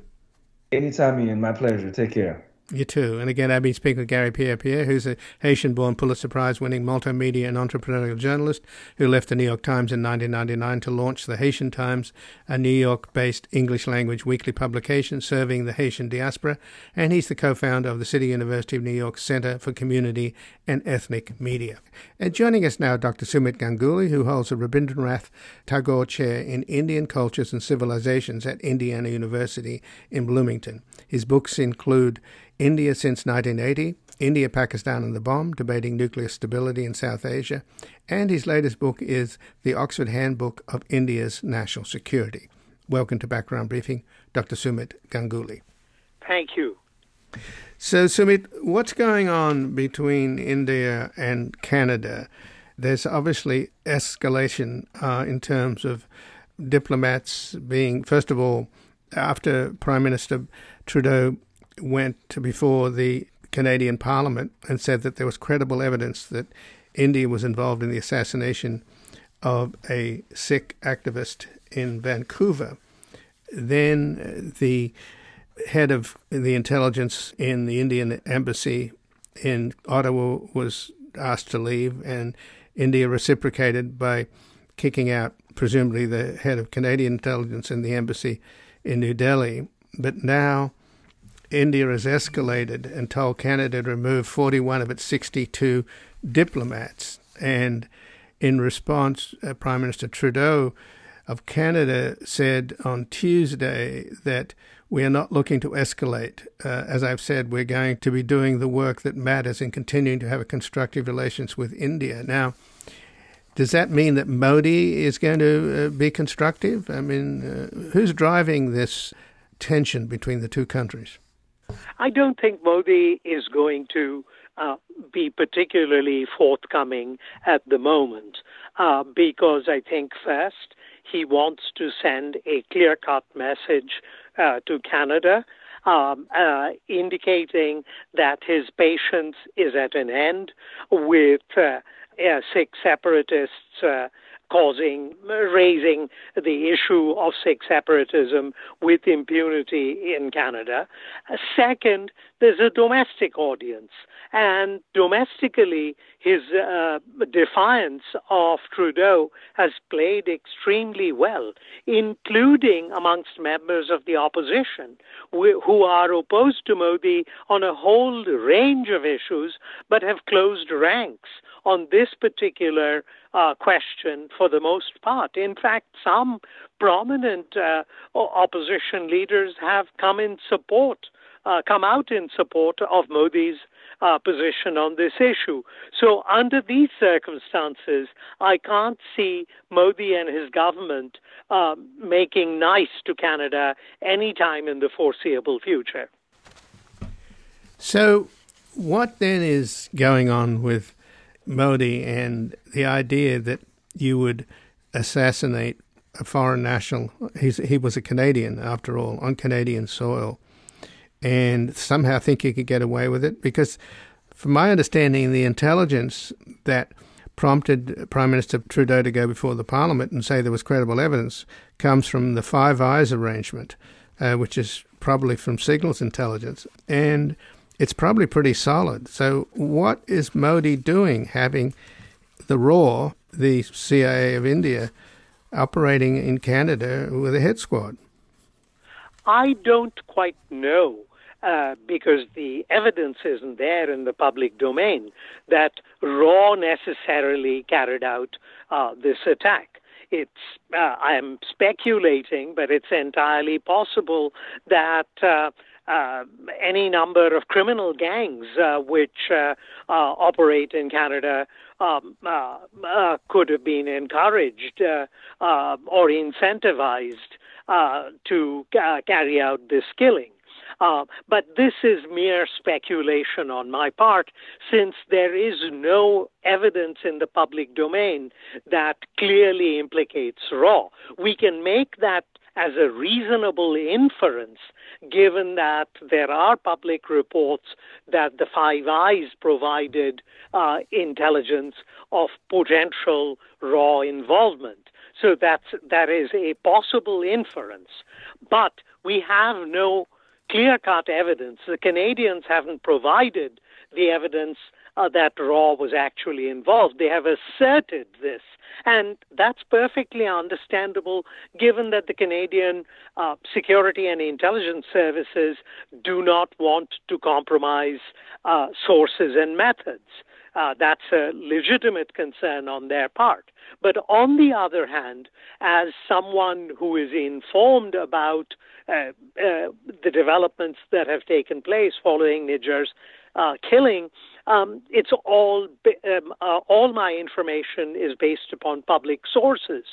Anytime, Ian. My pleasure. Take care. You too. And again, I've been speaking with Garry Pierre Pierre, who's a Haitian born Pulitzer Prize winning multimedia and entrepreneurial journalist who left the New York Times in 1999 to launch the Haitian Times, a New York based English language weekly publication serving the Haitian diaspora. And he's the co founder of the City University of New York Center for Community and Ethnic Media. And joining us now, Dr. Sumit Ganguly, who holds a Rabindranath Tagore Chair in Indian Cultures and Civilizations at Indiana University in Bloomington. His books include India since 1980, India, Pakistan, and the Bomb, Debating Nuclear Stability in South Asia, and his latest book is The Oxford Handbook of India's National Security. Welcome to Background Briefing, Dr. Sumit Ganguly. Thank you. So, Sumit, what's going on between India and Canada? There's obviously escalation uh, in terms of diplomats being, first of all, after Prime Minister Trudeau went before the Canadian Parliament and said that there was credible evidence that India was involved in the assassination of a Sikh activist in Vancouver. Then uh, the head of the intelligence in the Indian embassy in Ottawa was asked to leave, and India reciprocated by kicking out, presumably, the head of Canadian intelligence in the embassy in New Delhi. But now India has escalated and told Canada to remove 41 of its 62 diplomats. And in response, uh, Prime Minister Trudeau of Canada said on Tuesday that we are not looking to escalate. Uh, as I've said, we're going to be doing the work that matters and continuing to have a constructive relations with India. Now, does that mean that Modi is going to uh, be constructive? I mean, uh, who's driving this tension between the two countries? I don't think Modi is going to uh, be particularly forthcoming at the moment uh, because I think first he wants to send a clear cut message uh, to Canada. Um, uh, indicating that his patience is at an end with uh, Sikh separatists causing, raising the issue of Sikh separatism with impunity in Canada. Second, there's a domestic audience. And domestically, his uh, defiance of Trudeau has played extremely well, including amongst members of the opposition who are opposed to Modi on a whole range of issues, but have closed ranks on this particular uh, question for the most part. In fact, some prominent uh, opposition leaders have come in support, uh, come out in support of Modi's uh, position on this issue. So, under these circumstances, I can't see Modi and his government uh, making nice to Canada anytime in the foreseeable future. So, what then is going on with Modi and the idea that you would assassinate a foreign national? He was a Canadian, after all, on Canadian soil and somehow think he could get away with it because, from my understanding, the intelligence that prompted Prime Minister Trudeau to go before the Parliament and say there was credible evidence comes from the Five Eyes arrangement, uh, which is probably from Signals Intelligence, and it's probably pretty solid. So, what is Modi doing, having the RAW, the CIA of India, operating in Canada with a hit squad? I don't quite know uh, because the evidence isn't there in the public domain that RAW necessarily carried out uh, this attack. It's uh, I'm speculating, but it's entirely possible that. Uh, uh, any number of criminal gangs uh, which uh, uh operate in Canada um, could have been encouraged or incentivized to carry out this killing. Uh, but this is mere speculation on my part, since there is no evidence in the public domain that clearly implicates RAW. We can make that as a reasonable inference, given that there are public reports that the Five Eyes provided uh, intelligence of potential RAW involvement. So that's, that is a possible inference. But we have no clear cut evidence. The Canadians haven't provided the evidence uh, that RAW was actually involved. They have asserted this. And that's perfectly understandable given that the Canadian uh, security and intelligence services do not want to compromise uh, sources and methods. Uh, that's a legitimate concern on their part. But on the other hand, as someone who is informed about uh, uh, the developments that have taken place following Nijjar's uh, killing, um, it's all um, uh, all my information is based upon public sources,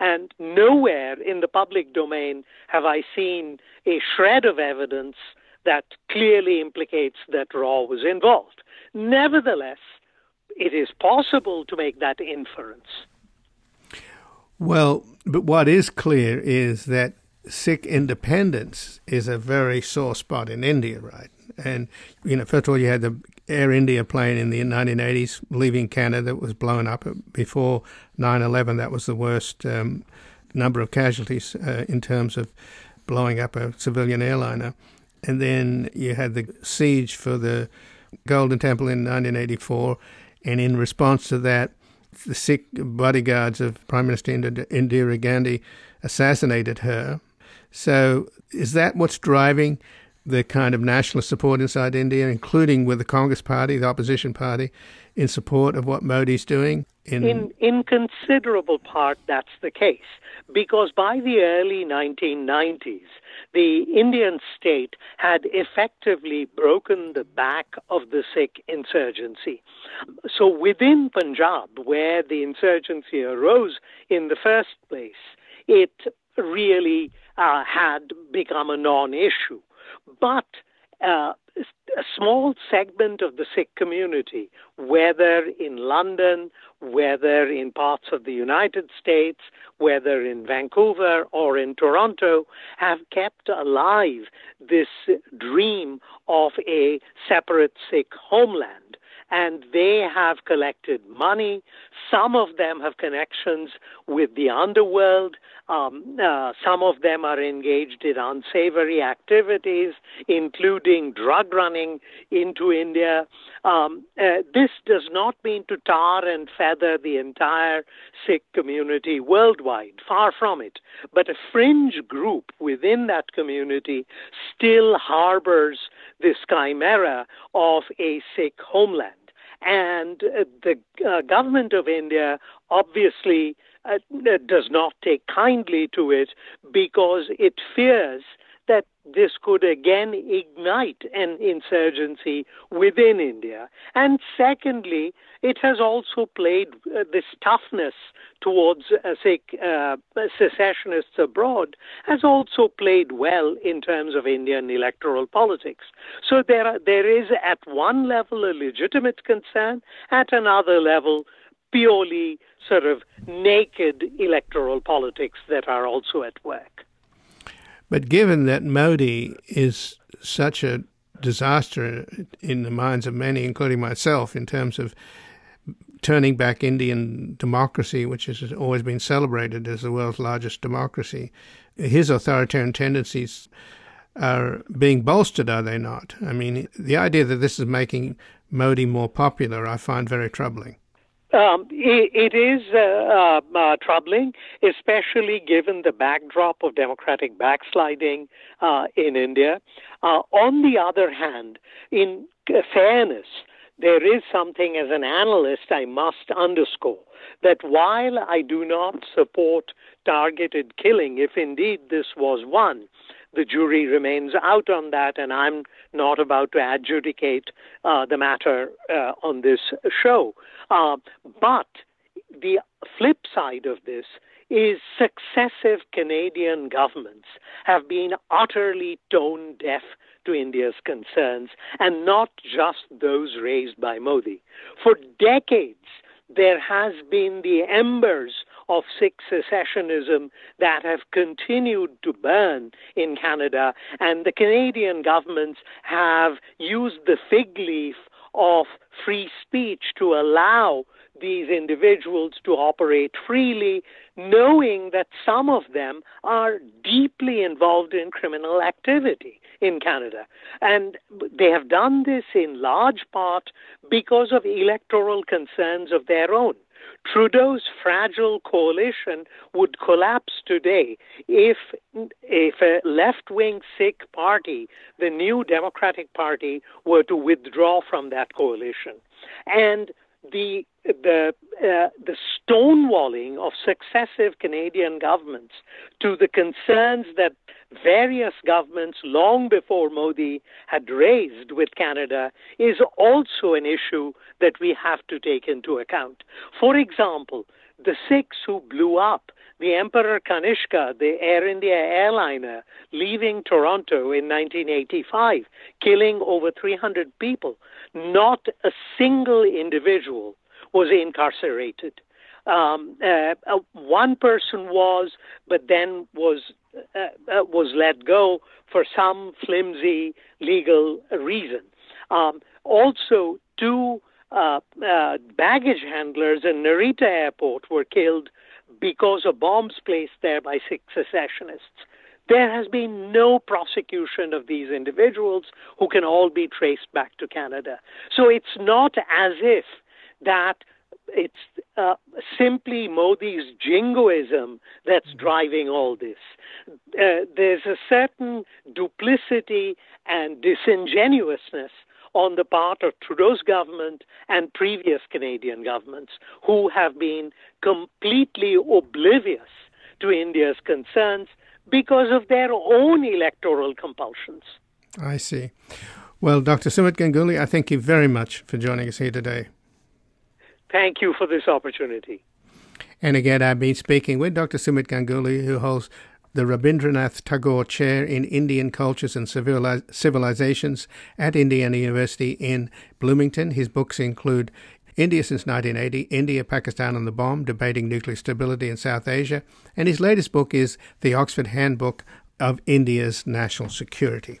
and nowhere in the public domain have I seen a shred of evidence that clearly implicates that Raw was involved. Nevertheless, it is possible to make that inference. Well, but what is clear is that Sikh independence is a very sore spot in India, right? And, you know, first of all, you had the Air India plane in the 1980s leaving Canada that was blown up. Before 9 11, that was the worst um, number of casualties uh, in terms of blowing up a civilian airliner. And then you had the siege for the Golden Temple in 1984. And in response to that, the Sikh bodyguards of Prime Minister Indira Gandhi assassinated her. So, is that what's driving the kind of nationalist support inside India, including with the Congress Party, the opposition party, in support of what Modi's doing? In, in, in considerable part, that's the case, because by the early 1990s, the Indian state had effectively broken the back of the Sikh insurgency. So within Punjab, where the insurgency arose in the first place, it really uh, had become a non issue. But uh, a small segment of the Sikh community, whether in London, whether in parts of the United States, whether in Vancouver or in Toronto, have kept alive this dream of a separate Sikh homeland. And they have collected money. Some of them have connections with the underworld. Um, uh, some of them are engaged in unsavory activities, including drug running into India. Um, uh, this does not mean to tar and feather the entire Sikh community worldwide, far from it. But a fringe group within that community still harbors this chimera of a Sikh homeland. And uh, the uh, government of India obviously uh, does not take kindly to it because it fears that this could again ignite an insurgency within India. And secondly, it has also played uh, this toughness towards, uh, say, uh, secessionists abroad, has also played well in terms of Indian electoral politics. So there, are, there is at one level a legitimate concern, at another level, purely sort of naked electoral politics that are also at work. But given that Modi is such a disaster in the minds of many, including myself, in terms of turning back Indian democracy, which has always been celebrated as the world's largest democracy, his authoritarian tendencies are being bolstered, are they not? I mean, the idea that this is making Modi more popular, I find very troubling. Um, it, it is uh, uh, uh, troubling, especially given the backdrop of democratic backsliding uh, in India. Uh, on the other hand, in fairness, there is something as an analyst I must underscore that while I do not support targeted killing, if indeed this was one, the jury remains out on that, and I'm not about to adjudicate uh, the matter uh, on this show. Uh, but the flip side of this is successive Canadian governments have been utterly tone deaf to India's concerns, and not just those raised by Modi. For decades, there has been the embers of Sikh secessionism that have continued to burn in Canada, and the Canadian governments have used the fig leaf of free speech to allow these individuals to operate freely, knowing that some of them are deeply involved in criminal activity in Canada. And they have done this in large part because of electoral concerns of their own. Trudeau's fragile coalition would collapse today if, if a left wing Sikh party, the New Democratic Party, were to withdraw from that coalition. And the the uh, the stonewalling of successive Canadian governments to the concerns that various governments long before Modi had raised with Canada is also an issue that we have to take into account. For example, the Sikhs who blew up the Emperor Kanishka, the Air India airliner, leaving Toronto in 1985, killing over 300 people. Not a single individual was incarcerated. Um, uh, uh, one person was, but then was uh, uh, was let go for some flimsy legal reason. Um, also, two uh, uh, baggage handlers in Narita Airport were killed because of bombs placed there by secessionists. There has been no prosecution of these individuals who can all be traced back to Canada. So it's not as if that it's uh, simply Modi's jingoism that's mm-hmm. driving all this. Uh, there's a certain duplicity and disingenuousness on the part of Trudeau's government and previous Canadian governments who have been completely oblivious to India's concerns because of their own electoral compulsions. I see. Well, Dr. Sumit Ganguly, I thank you very much for joining us here today. Thank you for this opportunity. And again, I've been speaking with Dr. Sumit Ganguly, who holds the Rabindranath Tagore Chair in Indian Cultures and Civilizations at Indiana University in Bloomington. His books include India since 1980, India, Pakistan and the Bomb, Debating Nuclear Stability in South Asia, and his latest book is The Oxford Handbook of India's National Security.